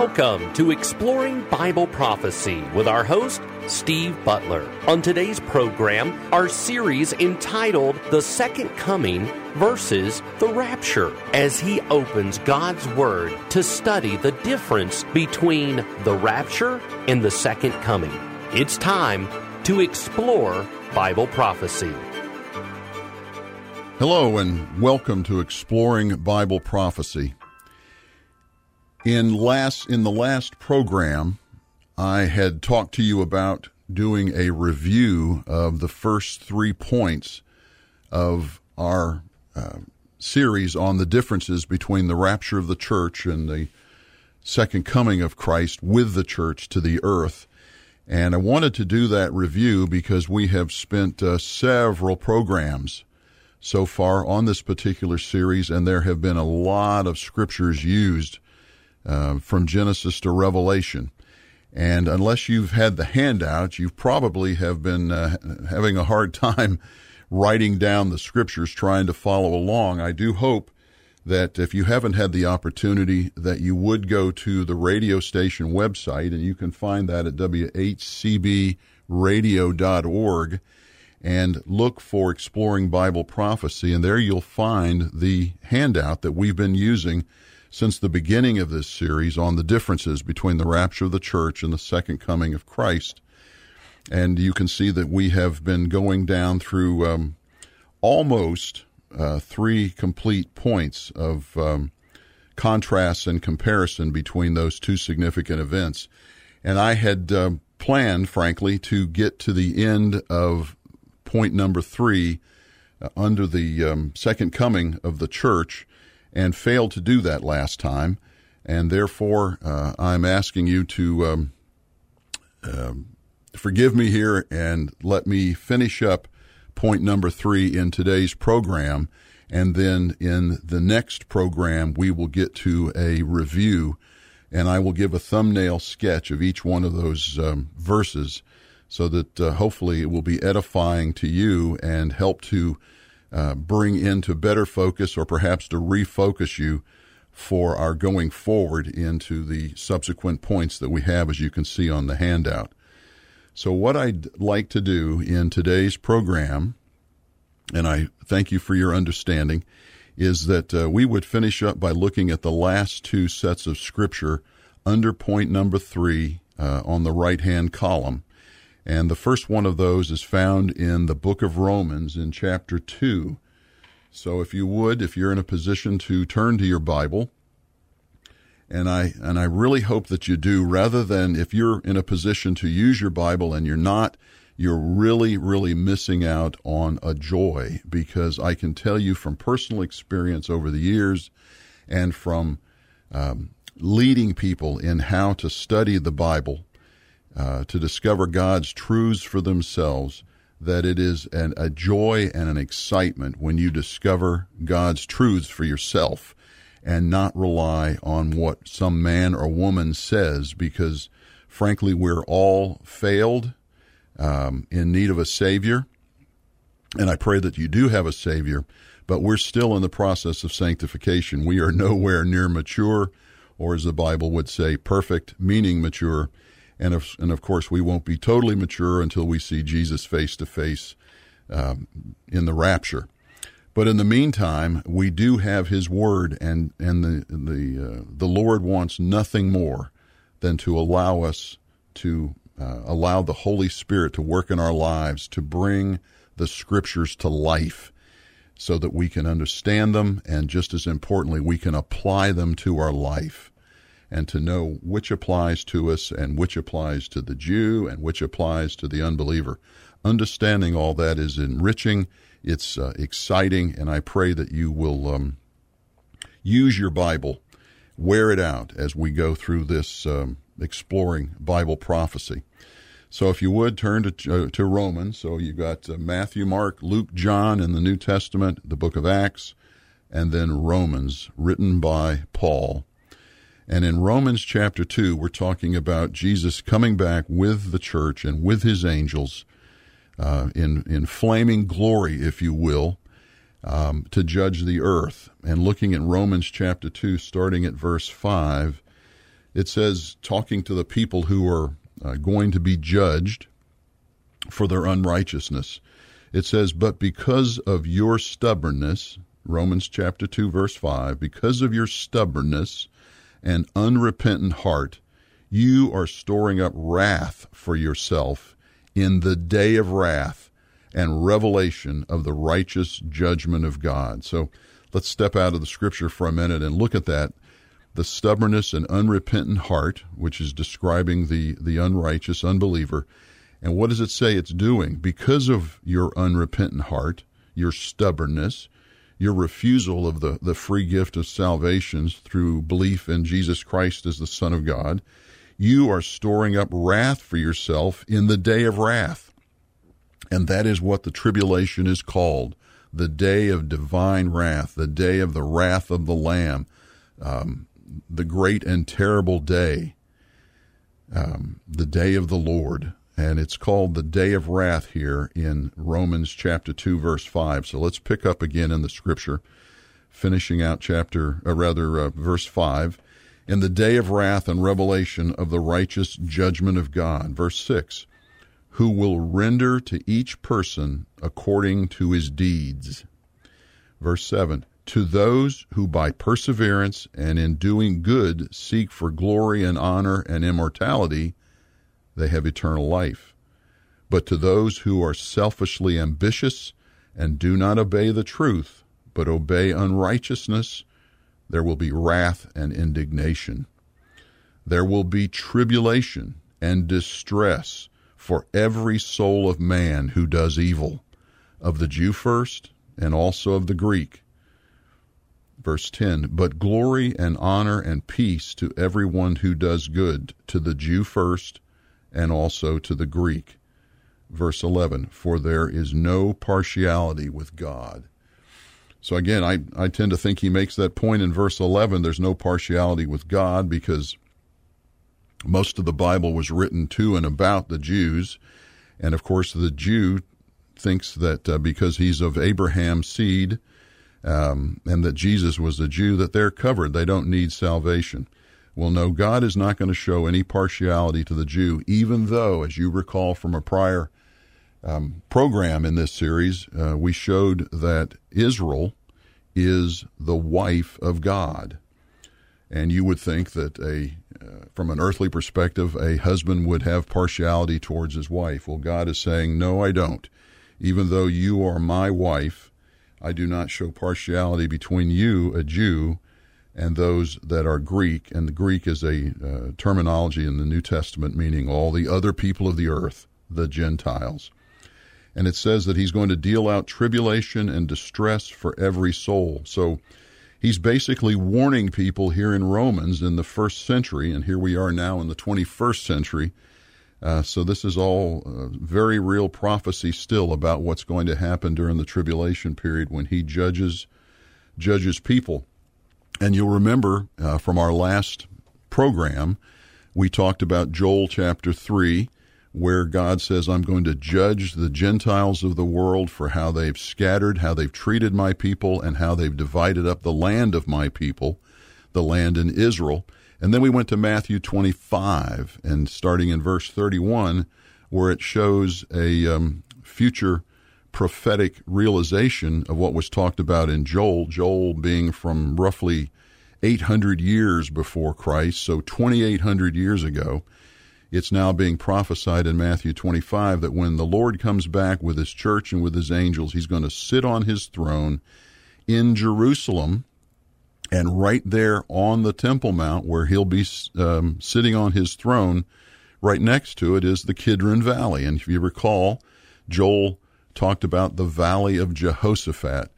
Welcome to Exploring Bible Prophecy with our host, Steve Butler. On today's program, our series entitled The Second Coming versus the Rapture, as he opens God's Word to study the difference between the rapture and the second coming. It's time to explore Bible prophecy. Hello, and welcome to Exploring Bible Prophecy. In last in the last program, I had talked to you about doing a review of the first three points of our uh, series on the differences between the rapture of the church and the second coming of Christ with the church to the earth. And I wanted to do that review because we have spent uh, several programs so far on this particular series, and there have been a lot of scriptures used uh, from Genesis to Revelation. And unless you've had the handout, you probably have been uh, having a hard time writing down the scriptures, trying to follow along. I do hope that if you haven't had the opportunity, that you would go to the radio station website, and you can find that at whcbradio.org and look for Exploring Bible Prophecy. And there you'll find the handout that we've been using since the beginning of this series on the differences between the rapture of the church and the second coming of Christ. And you can see that we have been going down through um, almost uh, three complete points of um, contrast and comparison between those two significant events. And I had uh, planned, frankly, to get to the end of point number three uh, under the um, second coming of the church and failed to do that last time. And therefore, uh, I'm asking you to um, uh, forgive me here and let me finish up point number three in today's program. And then in the next program, we will get to a review and I will give a thumbnail sketch of each one of those um, verses so that uh, hopefully it will be edifying to you and help to uh, bring into better focus or perhaps to refocus you for our going forward into the subsequent points that we have, as you can see on the handout. So, what I'd like to do in today's program, and I thank you for your understanding, is that uh, we would finish up by looking at the last two sets of scripture under point number three uh, on the right hand column. And the first one of those is found in the book of Romans in chapter 2. So if you would, if you're in a position to turn to your Bible, and I and I really hope that you do rather than if you're in a position to use your Bible and you're not, you're really really missing out on a joy because I can tell you from personal experience over the years and from um, leading people in how to study the Bible uh, to discover God's truths for themselves, that it is an, a joy and an excitement when you discover God's truths for yourself and not rely on what some man or woman says, because frankly, we're all failed, um, in need of a Savior. And I pray that you do have a Savior, but we're still in the process of sanctification. We are nowhere near mature, or as the Bible would say, perfect, meaning mature and of, and of course we won't be totally mature until we see Jesus face to face in the rapture. But in the meantime, we do have His Word, and and the the uh, the Lord wants nothing more than to allow us to uh, allow the Holy Spirit to work in our lives to bring the Scriptures to life, so that we can understand them, and just as importantly, we can apply them to our life and to know which applies to us and which applies to the Jew and which applies to the unbeliever. Understanding all that is enriching, it's uh, exciting, and I pray that you will um, use your Bible, wear it out as we go through this um, exploring Bible prophecy. So, if you would turn to, uh, to Romans, so you've got uh, Matthew, Mark, Luke, John in the New Testament, the book of Acts, and then Romans, written by Paul. And in Romans chapter 2, we're talking about Jesus coming back with the church and with his angels uh, in, in flaming glory, if you will, um, to judge the earth. And looking at Romans chapter 2, starting at verse 5, it says, talking to the people who are uh, going to be judged for their unrighteousness, it says, But because of your stubbornness, Romans chapter 2, verse 5, because of your stubbornness and unrepentant heart, you are storing up wrath for yourself in the day of wrath and revelation of the righteous judgment of God. So let's step out of the scripture for a minute and look at that. The stubbornness and unrepentant heart, which is describing the, the unrighteous unbeliever. And what does it say it's doing? Because of your unrepentant heart, your stubbornness, your refusal of the, the free gift of salvation through belief in Jesus Christ as the Son of God, you are storing up wrath for yourself in the day of wrath. And that is what the tribulation is called the day of divine wrath, the day of the wrath of the Lamb, um, the great and terrible day, um, the day of the Lord. And it's called the day of wrath here in Romans chapter 2, verse 5. So let's pick up again in the scripture, finishing out chapter, or uh, rather, uh, verse 5 in the day of wrath and revelation of the righteous judgment of God. Verse 6 Who will render to each person according to his deeds. Verse 7 To those who by perseverance and in doing good seek for glory and honor and immortality, they have eternal life. But to those who are selfishly ambitious and do not obey the truth, but obey unrighteousness, there will be wrath and indignation. There will be tribulation and distress for every soul of man who does evil, of the Jew first, and also of the Greek. Verse 10 But glory and honor and peace to everyone who does good, to the Jew first, and also to the Greek. Verse 11 For there is no partiality with God. So again, I, I tend to think he makes that point in verse 11. There's no partiality with God because most of the Bible was written to and about the Jews. And of course, the Jew thinks that uh, because he's of Abraham's seed um, and that Jesus was a Jew, that they're covered. They don't need salvation. Well, no, God is not going to show any partiality to the Jew, even though, as you recall from a prior um, program in this series, uh, we showed that Israel is the wife of God. And you would think that a, uh, from an earthly perspective, a husband would have partiality towards his wife. Well, God is saying, no, I don't. Even though you are my wife, I do not show partiality between you, a Jew, and those that are Greek. And the Greek is a uh, terminology in the New Testament meaning all the other people of the earth, the Gentiles and it says that he's going to deal out tribulation and distress for every soul. So he's basically warning people here in Romans in the first century, and here we are now in the 21st century. Uh, so this is all uh, very real prophecy still about what's going to happen during the tribulation period when he judges judges people. And you'll remember uh, from our last program, we talked about Joel chapter 3 where God says, I'm going to judge the Gentiles of the world for how they've scattered, how they've treated my people, and how they've divided up the land of my people, the land in Israel. And then we went to Matthew 25, and starting in verse 31, where it shows a um, future prophetic realization of what was talked about in Joel, Joel being from roughly 800 years before Christ, so 2,800 years ago it's now being prophesied in Matthew 25 that when the Lord comes back with his church and with his angels, he's going to sit on his throne in Jerusalem. And right there on the Temple Mount, where he'll be um, sitting on his throne, right next to it is the Kidron Valley. And if you recall, Joel talked about the Valley of Jehoshaphat.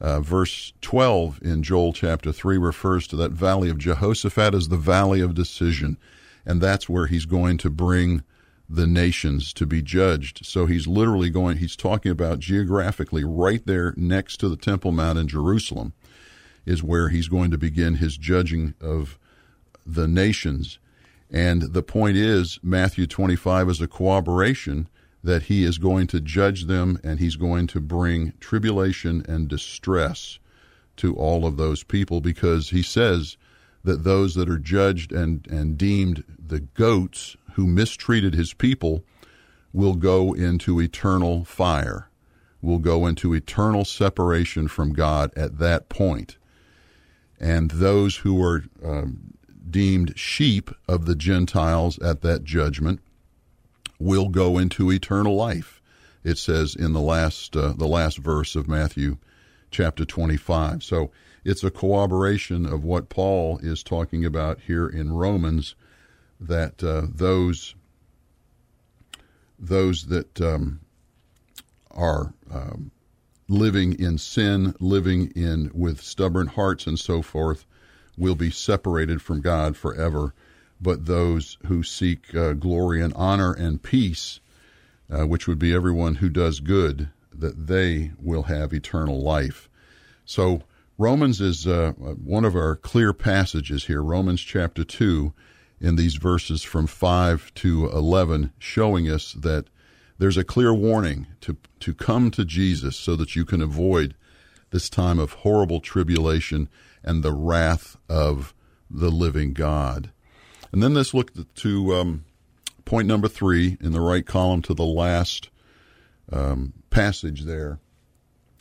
Uh, verse 12 in Joel chapter 3 refers to that Valley of Jehoshaphat as the Valley of Decision and that's where he's going to bring the nations to be judged. So he's literally going, he's talking about geographically right there next to the Temple Mount in Jerusalem is where he's going to begin his judging of the nations. And the point is, Matthew 25 is a corroboration that he is going to judge them and he's going to bring tribulation and distress to all of those people because he says that those that are judged and, and deemed the goats who mistreated his people will go into eternal fire, will go into eternal separation from God at that point. And those who are um, deemed sheep of the Gentiles at that judgment will go into eternal life. It says in the last uh, the last verse of Matthew chapter 25. So it's a corroboration of what Paul is talking about here in Romans that uh, those those that um, are um, living in sin, living in with stubborn hearts and so forth, will be separated from God forever. But those who seek uh, glory and honor and peace, uh, which would be everyone who does good, that they will have eternal life. So Romans is uh, one of our clear passages here. Romans chapter two in these verses from 5 to 11, showing us that there's a clear warning to, to come to Jesus so that you can avoid this time of horrible tribulation and the wrath of the living God. And then let's look to um, point number three in the right column to the last um, passage there,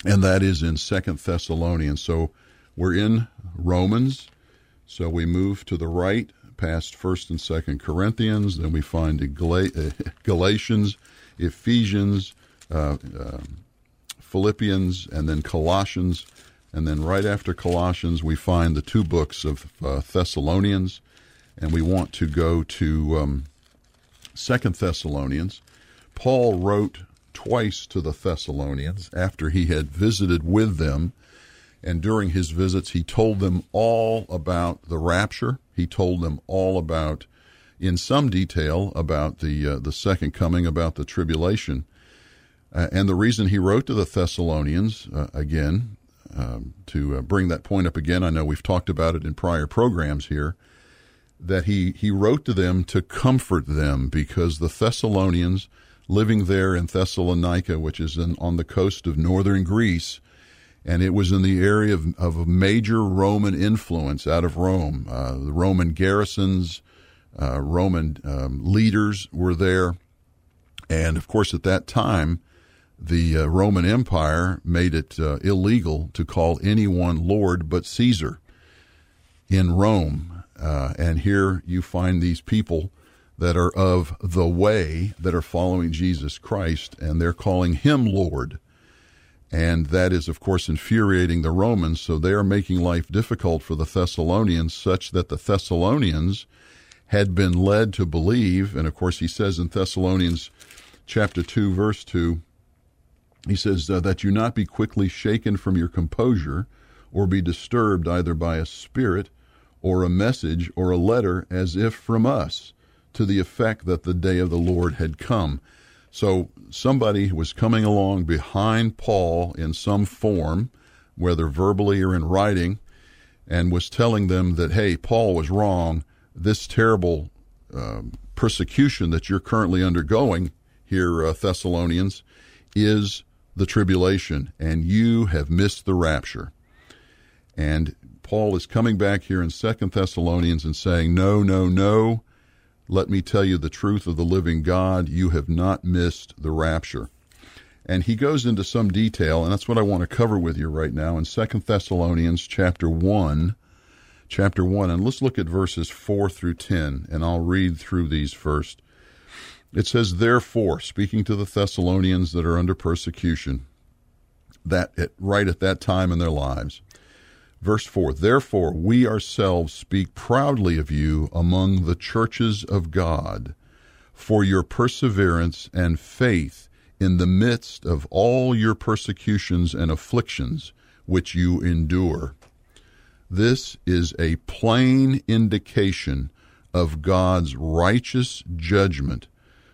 and that is in Second Thessalonians. So we're in Romans, so we move to the right past First and Second Corinthians. Then we find Galatians, Ephesians, uh, uh, Philippians, and then Colossians. And then right after Colossians, we find the two books of uh, Thessalonians, and we want to go to um, Second Thessalonians. Paul wrote twice to the Thessalonians after he had visited with them and during his visits, he told them all about the rapture. He told them all about, in some detail, about the uh, the second coming, about the tribulation. Uh, and the reason he wrote to the Thessalonians uh, again um, to uh, bring that point up again, I know we've talked about it in prior programs here, that he he wrote to them to comfort them because the Thessalonians living there in Thessalonica, which is in, on the coast of northern Greece and it was in the area of, of major Roman influence out of Rome. Uh, the Roman garrisons, uh, Roman um, leaders were there, and of course, at that time, the uh, Roman Empire made it uh, illegal to call anyone Lord but Caesar in Rome. Uh, and here you find these people that are of the way that are following Jesus Christ, and they're calling him Lord. And that is, of course, infuriating the Romans. So they are making life difficult for the Thessalonians, such that the Thessalonians had been led to believe. And of course, he says in Thessalonians chapter 2, verse 2, he says, uh, that you not be quickly shaken from your composure or be disturbed either by a spirit or a message or a letter as if from us to the effect that the day of the Lord had come. So somebody was coming along behind Paul in some form, whether verbally or in writing, and was telling them that, hey, Paul was wrong. This terrible um, persecution that you're currently undergoing here, uh, Thessalonians, is the tribulation, and you have missed the rapture. And Paul is coming back here in Second Thessalonians and saying, no, no, no. Let me tell you the truth of the living God. You have not missed the rapture. And he goes into some detail, and that's what I want to cover with you right now in Second Thessalonians chapter 1. Chapter 1, and let's look at verses 4 through 10, and I'll read through these first. It says, Therefore, speaking to the Thessalonians that are under persecution, that at, right at that time in their lives, Verse 4 Therefore, we ourselves speak proudly of you among the churches of God for your perseverance and faith in the midst of all your persecutions and afflictions which you endure. This is a plain indication of God's righteous judgment,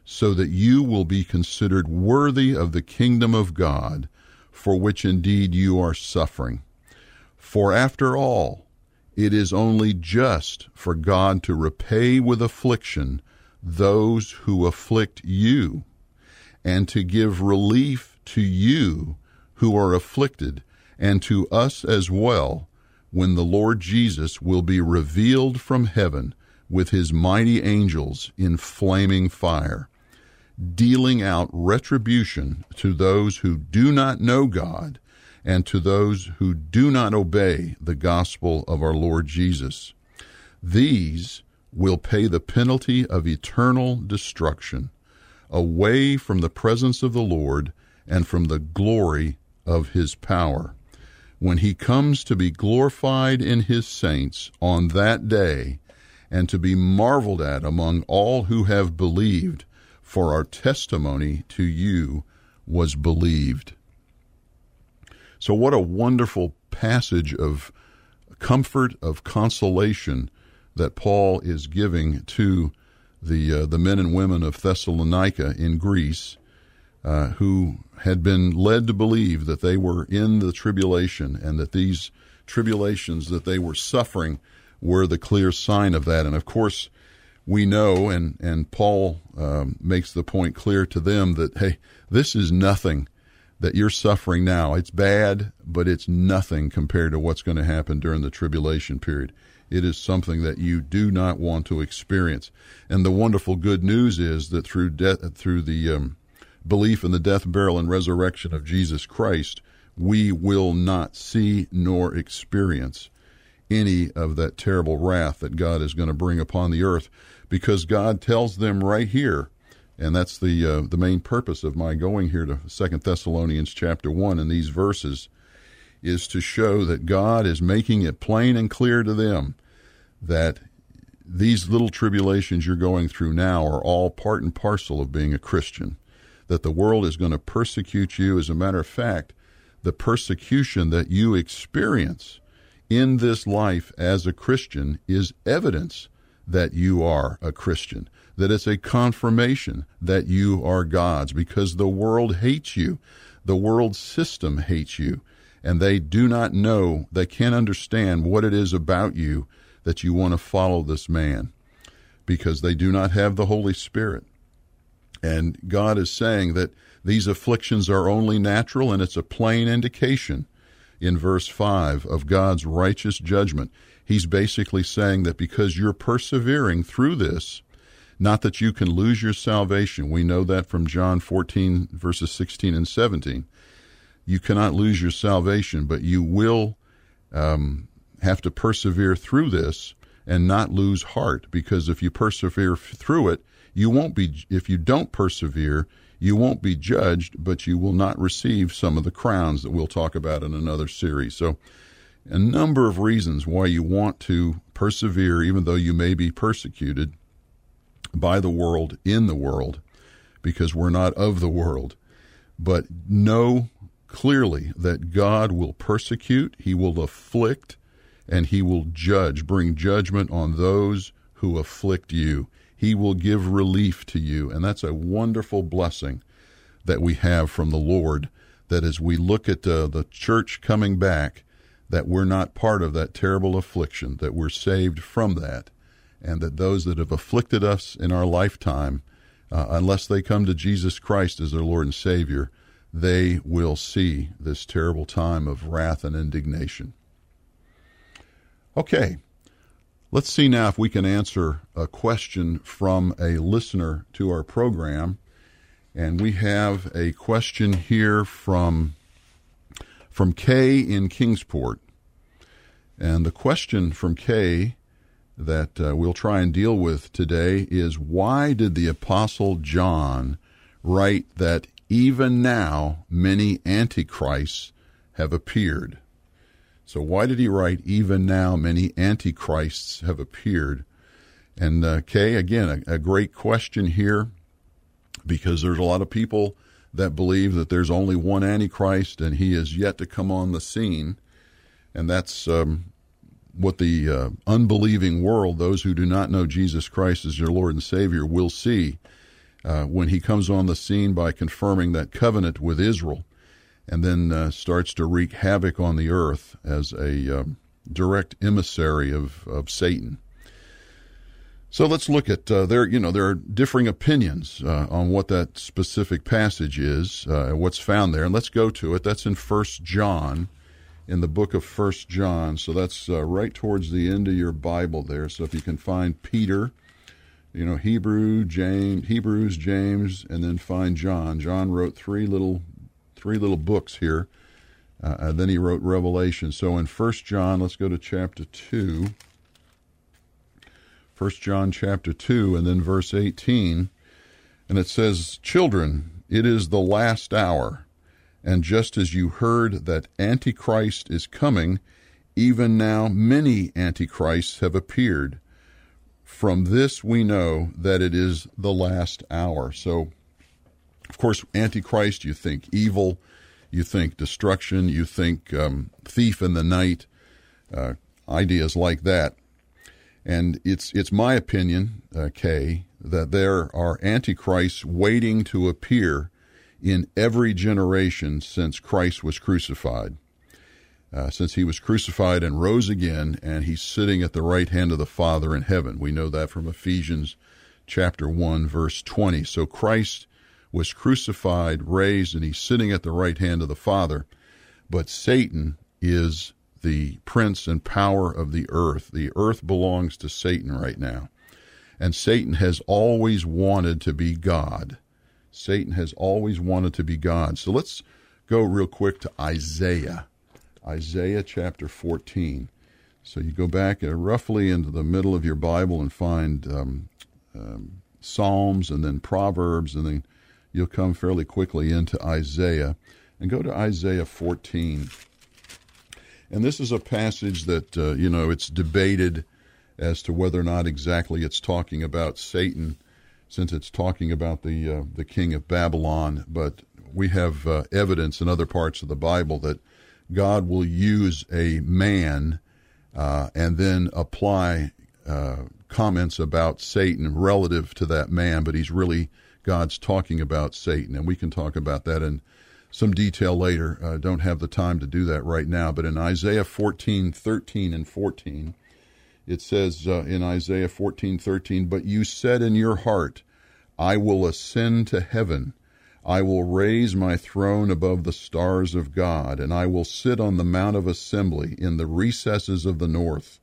so that you will be considered worthy of the kingdom of God, for which indeed you are suffering. For after all, it is only just for God to repay with affliction those who afflict you, and to give relief to you who are afflicted, and to us as well, when the Lord Jesus will be revealed from heaven with his mighty angels in flaming fire, dealing out retribution to those who do not know God and to those who do not obey the gospel of our Lord Jesus. These will pay the penalty of eternal destruction away from the presence of the Lord and from the glory of his power. When he comes to be glorified in his saints on that day and to be marveled at among all who have believed, for our testimony to you was believed. So, what a wonderful passage of comfort, of consolation that Paul is giving to the uh, the men and women of Thessalonica in Greece, uh, who had been led to believe that they were in the tribulation and that these tribulations that they were suffering were the clear sign of that. And of course, we know, and and Paul um, makes the point clear to them that hey, this is nothing that you're suffering now. It's bad, but it's nothing compared to what's going to happen during the tribulation period. It is something that you do not want to experience. And the wonderful good news is that through death, through the um, belief in the death, burial, and resurrection of Jesus Christ, we will not see nor experience any of that terrible wrath that God is going to bring upon the earth, because God tells them right here, and that's the uh, the main purpose of my going here to Second Thessalonians chapter one in these verses, is to show that God is making it plain and clear to them that these little tribulations you're going through now are all part and parcel of being a Christian. That the world is going to persecute you. As a matter of fact, the persecution that you experience in this life as a Christian is evidence that you are a Christian, that it's a confirmation that you are God's because the world hates you. The world system hates you, and they do not know, they can't understand what it is about you that you want to follow this man because they do not have the Holy Spirit. And God is saying that these afflictions are only natural, and it's a plain indication in verse 5 of God's righteous judgment. He's basically saying that because you're persevering through this, not that you can lose your salvation. We know that from John 14, verses 16 and 17. You cannot lose your salvation, but you will um, have to persevere through this and not lose heart because if you persevere through it, you won't be, if you don't persevere, you won't be judged, but you will not receive some of the crowns that we'll talk about in another series. So, a number of reasons why you want to persevere, even though you may be persecuted by the world in the world, because we're not of the world. But know clearly that God will persecute, He will afflict, and he will judge, bring judgment on those who afflict you. He will give relief to you. And that's a wonderful blessing that we have from the Lord. That as we look at uh, the church coming back, that we're not part of that terrible affliction, that we're saved from that, and that those that have afflicted us in our lifetime, uh, unless they come to Jesus Christ as their Lord and Savior, they will see this terrible time of wrath and indignation. Okay, let's see now if we can answer a question from a listener to our program. And we have a question here from from Kay in Kingsport. And the question from Kay that uh, we'll try and deal with today is why did the Apostle John write that even now many antichrists have appeared? So why did he write, even now many antichrists have appeared? And uh, Kay, again, a, a great question here because there's a lot of people that believe that there's only one antichrist and he is yet to come on the scene. And that's um, what the uh, unbelieving world, those who do not know Jesus Christ as their Lord and Savior, will see uh, when he comes on the scene by confirming that covenant with Israel and then uh, starts to wreak havoc on the earth as a um, direct emissary of, of Satan. So let's look at uh, there. You know, there are differing opinions uh, on what that specific passage is, uh, what's found there, and let's go to it. That's in First John, in the book of First John. So that's uh, right towards the end of your Bible there. So if you can find Peter, you know Hebrew, James, Hebrews, James, and then find John. John wrote three little three little books here. Uh, then he wrote Revelation. So in First John, let's go to chapter two. First John chapter two, and then verse eighteen, and it says, "Children, it is the last hour." And just as you heard that Antichrist is coming, even now many Antichrists have appeared. From this we know that it is the last hour. So, of course, Antichrist, you think evil, you think destruction, you think um, thief in the night, uh, ideas like that. And it's it's my opinion, uh, Kay, that there are antichrists waiting to appear in every generation since Christ was crucified. Uh, since he was crucified and rose again, and he's sitting at the right hand of the Father in heaven. We know that from Ephesians chapter 1, verse 20. So Christ was crucified, raised, and he's sitting at the right hand of the Father. But Satan is the prince and power of the earth. The earth belongs to Satan right now. And Satan has always wanted to be God. Satan has always wanted to be God. So let's go real quick to Isaiah. Isaiah chapter 14. So you go back uh, roughly into the middle of your Bible and find um, um, Psalms and then Proverbs, and then you'll come fairly quickly into Isaiah. And go to Isaiah 14. And this is a passage that, uh, you know, it's debated as to whether or not exactly it's talking about Satan since it's talking about the uh, the king of Babylon, but we have uh, evidence in other parts of the Bible that God will use a man uh, and then apply uh, comments about Satan relative to that man, but he's really God's talking about Satan, and we can talk about that in some detail later. Uh, don't have the time to do that right now, but in Isaiah 14, 13, and 14 it says uh, in Isaiah 14:13, "But you said in your heart, I will ascend to heaven. I will raise my throne above the stars of God, and I will sit on the mount of assembly in the recesses of the north."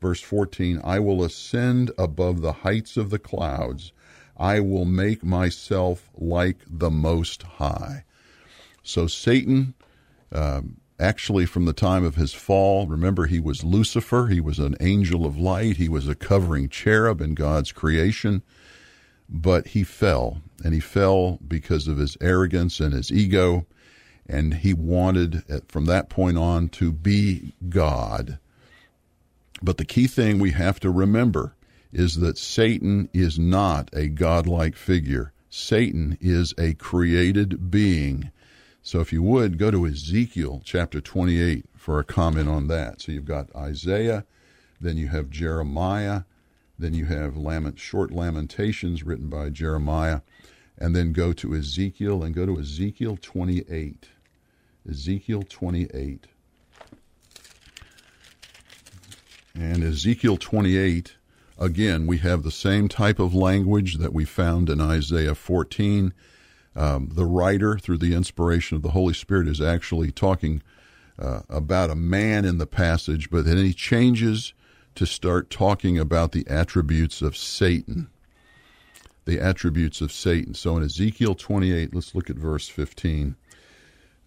Verse 14, "I will ascend above the heights of the clouds. I will make myself like the most high." So Satan um, actually from the time of his fall. Remember, he was Lucifer, he was an angel of light, he was a covering cherub in God's creation, but he fell, and he fell because of his arrogance and his ego, and he wanted, from that point on, to be God. But the key thing we have to remember is that Satan is not a godlike figure. Satan is a created being so if you would, go to Ezekiel chapter 28 for a comment on that. So you've got Isaiah, then you have Jeremiah, then you have lament, short lamentations written by Jeremiah, and then go to Ezekiel and go to Ezekiel 28. Ezekiel 28. And Ezekiel 28, again, we have the same type of language that we found in Isaiah 14 um, the writer, through the inspiration of the Holy Spirit, is actually talking uh, about a man in the passage, but then he changes to start talking about the attributes of Satan. The attributes of Satan. So in Ezekiel 28, let's look at verse 15.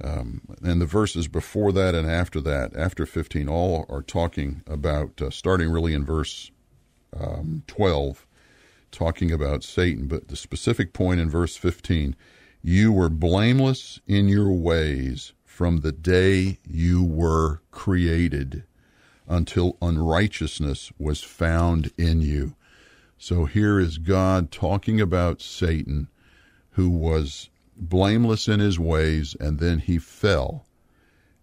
Um, and the verses before that and after that, after 15, all are talking about, uh, starting really in verse um, 12, talking about Satan. But the specific point in verse 15 you were blameless in your ways from the day you were created until unrighteousness was found in you. So here is God talking about Satan, who was blameless in his ways, and then he fell.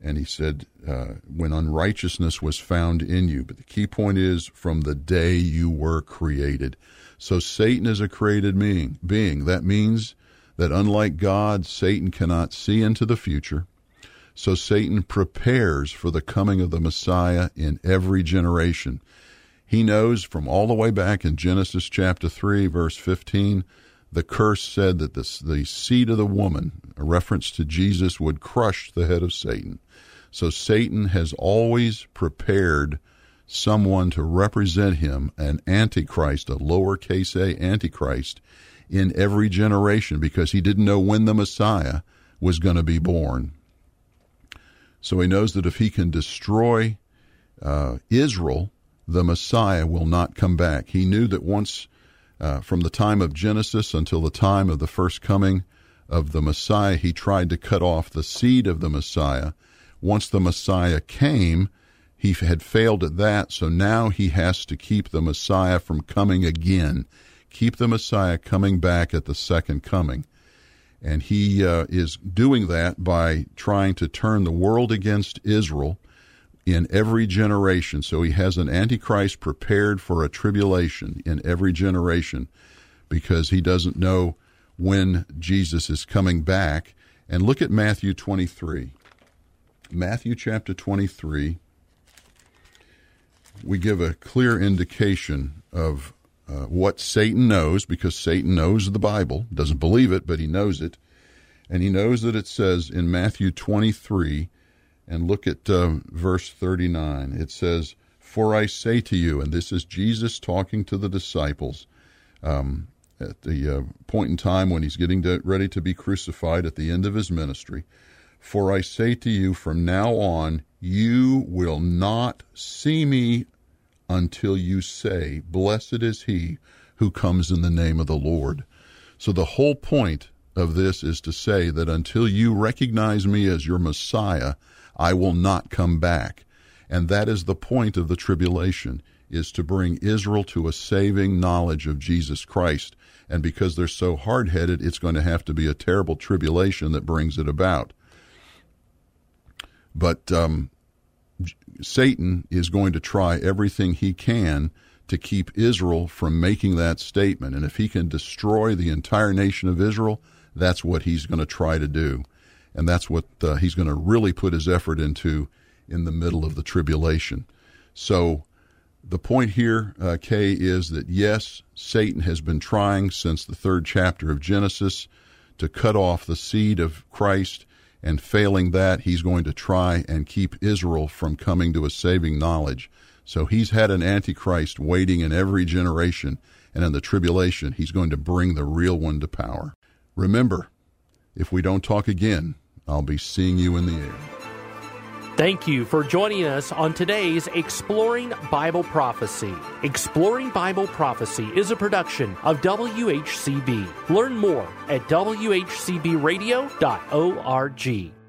And he said, uh, when unrighteousness was found in you. But the key point is from the day you were created. So Satan is a created being. being. That means that unlike God, Satan cannot see into the future. So Satan prepares for the coming of the Messiah in every generation. He knows from all the way back in Genesis chapter 3, verse 15, the curse said that the, the seed of the woman, a reference to Jesus, would crush the head of Satan. So Satan has always prepared someone to represent him, an antichrist, a lowercase a antichrist, in every generation because he didn't know when the Messiah was going to be born. So he knows that if he can destroy uh, Israel, the Messiah will not come back. He knew that once, uh, from the time of Genesis until the time of the first coming of the Messiah, he tried to cut off the seed of the Messiah. Once the Messiah came, he had failed at that, so now he has to keep the Messiah from coming again keep the Messiah coming back at the second coming. And he uh, is doing that by trying to turn the world against Israel in every generation. So he has an antichrist prepared for a tribulation in every generation because he doesn't know when Jesus is coming back. And look at Matthew 23. Matthew chapter 23, we give a clear indication of uh, what Satan knows, because Satan knows the Bible, doesn't believe it, but he knows it. And he knows that it says in Matthew 23, and look at uh, verse 39, it says, For I say to you, and this is Jesus talking to the disciples um, at the uh, point in time when he's getting to, ready to be crucified at the end of his ministry, For I say to you, from now on, you will not see me until you say, Blessed is he who comes in the name of the Lord. So the whole point of this is to say that until you recognize me as your Messiah, I will not come back. And that is the point of the tribulation, is to bring Israel to a saving knowledge of Jesus Christ. And because they're so hard headed, it's going to have to be a terrible tribulation that brings it about. But um, Satan is going to try everything he can to keep Israel from making that statement. And if he can destroy the entire nation of Israel, that's what he's going to try to do. And that's what uh, he's going to really put his effort into in the middle of the tribulation. So the point here, uh, Kay, is that yes, Satan has been trying since the third chapter of Genesis to cut off the seed of Christ and failing that, he's going to try and keep Israel from coming to a saving knowledge. So he's had an antichrist waiting in every generation, and in the tribulation, he's going to bring the real one to power. Remember, if we don't talk again, I'll be seeing you in the air. Thank you for joining us on today's Exploring Bible Prophecy. Exploring Bible Prophecy is a production of WHCB. Learn more at WHCBradio.org.